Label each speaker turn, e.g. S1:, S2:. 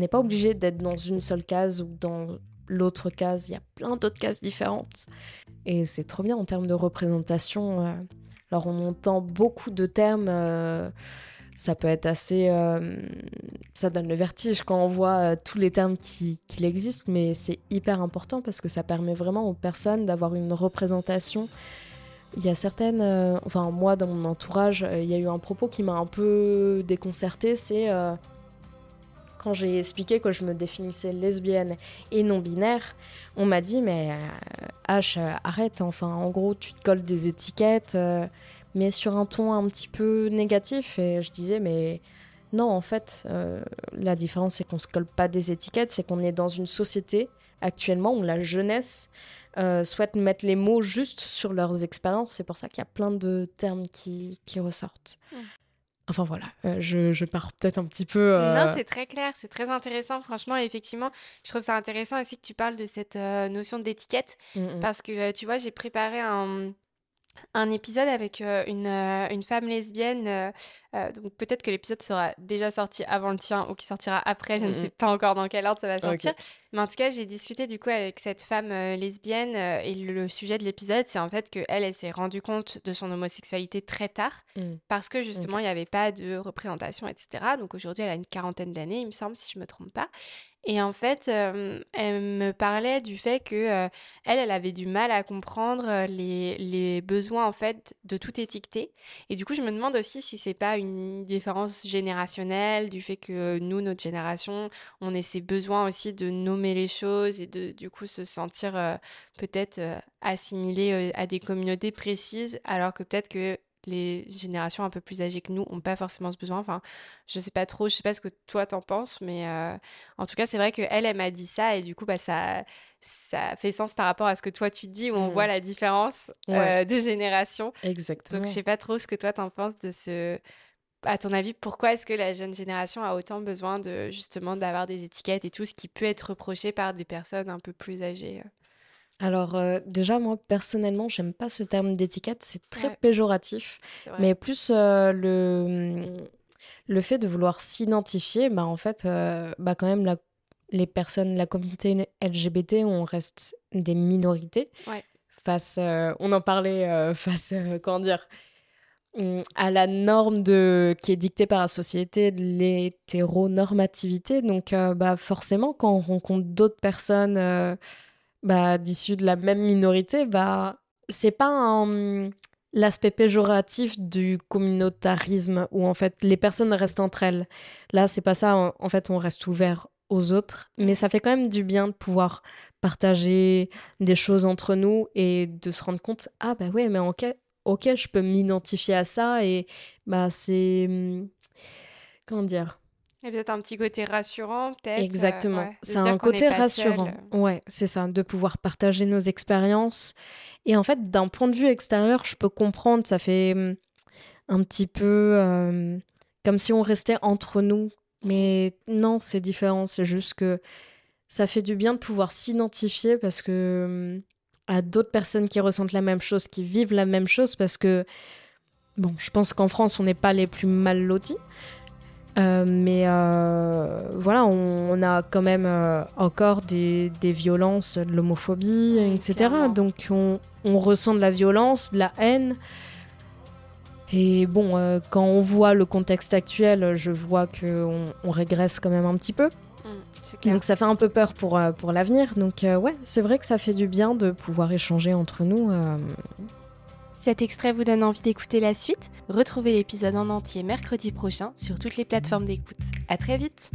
S1: n'est pas obligé d'être dans une seule case ou dans l'autre case. Il y a plein d'autres cases différentes. Et c'est trop bien en termes de représentation. euh. Alors on entend beaucoup de termes. euh, ça peut être assez... euh, ça donne le vertige quand on voit tous les termes qui, qui existent, mais c'est hyper important parce que ça permet vraiment aux personnes d'avoir une représentation. Il y a certaines... enfin, moi, dans mon entourage, il y a eu un propos qui m'a un peu déconcertée, c'est... quand j'ai expliqué que je me définissais lesbienne et non binaire, on m'a dit mais euh, H arrête enfin en gros tu te colles des étiquettes euh, mais sur un ton un petit peu négatif. Et je disais mais non en fait euh, la différence c'est qu'on se colle pas des étiquettes c'est qu'on est dans une société actuellement où la jeunesse souhaite mettre les mots juste sur leurs expériences. C'est pour ça qu'il y a plein de termes qui, qui ressortent.
S2: Mm.
S1: Enfin voilà euh, je, je pars peut-être un petit peu euh,
S2: Non, c'est très clair, c'est très intéressant. Franchement, et effectivement, je trouve ça intéressant aussi que tu parles de cette euh, notion d'étiquette.
S1: mm, mm.
S2: Parce que, tu vois, j'ai préparé un, un épisode avec euh, une, euh, une femme lesbienne. euh, euh, donc peut-être que l'épisode sera déjà sorti avant le tien ou qui sortira après. Je ne
S1: Mhm.
S2: sais pas encore dans quel ordre ça va
S1: Ok.
S2: sortir. Mais en tout cas, j'ai discuté du coup avec cette femme euh, lesbienne. euh, et le, sujet de l'épisode, c'est en fait qu'elle, elle, elle s'est rendue compte de son homosexualité très tard.
S1: Mm.
S2: Parce que justement, il n'y avait pas de représentation, etc. Donc aujourd'hui, elle a une quarantaine d'années, il me semble, si je ne me trompe pas. Et en fait, euh, elle me parlait du fait que euh, elle, elle avait du mal à comprendre euh, les, les besoins en fait de tout étiqueter. Et du coup, je me demande aussi si c'est pas une différence générationnelle du fait que nous, notre génération, on ait ces besoins aussi de nommer les choses et de du coup se sentir peut-être assimilé à des communautés précises, alors que peut-être que les générations un peu plus âgées que nous n'ont pas forcément ce besoin. Enfin, je sais pas trop, je sais pas ce que toi t'en penses, mais euh, en tout cas, c'est vrai que elle, elle m'a dit ça et du coup, bah, ça, ça fait sens par rapport à ce que toi tu dis, où on voit la différence euh, de génération.
S1: exactement
S2: Donc, je sais pas trop ce que toi t'en penses de ce. À ton avis, pourquoi est-ce que la jeune génération a autant besoin de justement d'avoir des étiquettes et tout ce qui peut être reproché par des personnes un peu plus âgées euh?
S1: Alors euh, déjà moi personnellement j'aime pas ce terme d'étiquette, c'est très
S2: Ouais.
S1: péjoratif, mais plus euh, le le fait de vouloir s'identifier, bah en fait euh, bah quand même la- les personnes, la communauté LGBT on reste des minorités
S2: Ouais.
S1: face, on en parlait face comment dire à la norme de qui est dictée par la société de l'hétéronormativité donc bah forcément quand on rencontre d'autres personnes bah, d'issus de la même minorité, bah, c'est pas l'aspect péjoratif du communautarisme où en fait les personnes restent entre elles. Là, c'est pas ça. En, fait, on reste ouvert aux autres, mais ça fait quand même du bien de pouvoir partager des choses entre nous et de se rendre compte ah bah ouais, mais ok, ok, je peux m'identifier à ça? Et bah c'est comment dire?
S2: Et peut-être un petit côté rassurant, peut-être. euh,
S1: Exactement.
S2: ouais,
S1: C'est un côté
S2: pas seul.
S1: rassurant. Ouais, c'est ça, de pouvoir partager nos expériences. Et en fait, d'un point de vue extérieur, je peux comprendre, ça fait hum, un petit peu euh, comme si on restait entre nous. Mais non, c'est différent. C'est juste que ça fait du bien de pouvoir s'identifier parce que hum, à d'autres personnes qui ressentent la même chose, qui vivent la même chose, parce que bon, je pense qu'en France, on n'est pas les plus mal lotis. Euh, mais euh, voilà, on, on a quand même euh, encore des, des violences, de l'homophobie, etc.
S2: clairement.
S1: Donc on, on ressent de la violence, de la haine. Et bon, quand on voit le contexte actuel, je vois qu'on on régresse quand même un petit peu.
S2: Mm, clair.
S1: Donc ça fait un peu peur pour, pour l'avenir. Donc ouais, c'est vrai que ça fait du bien de pouvoir échanger entre nous.
S2: Cet extrait vous donne envie d'écouter la suite Retrouvez l'épisode en entier mercredi prochain sur toutes les plateformes d'écoute. À très vite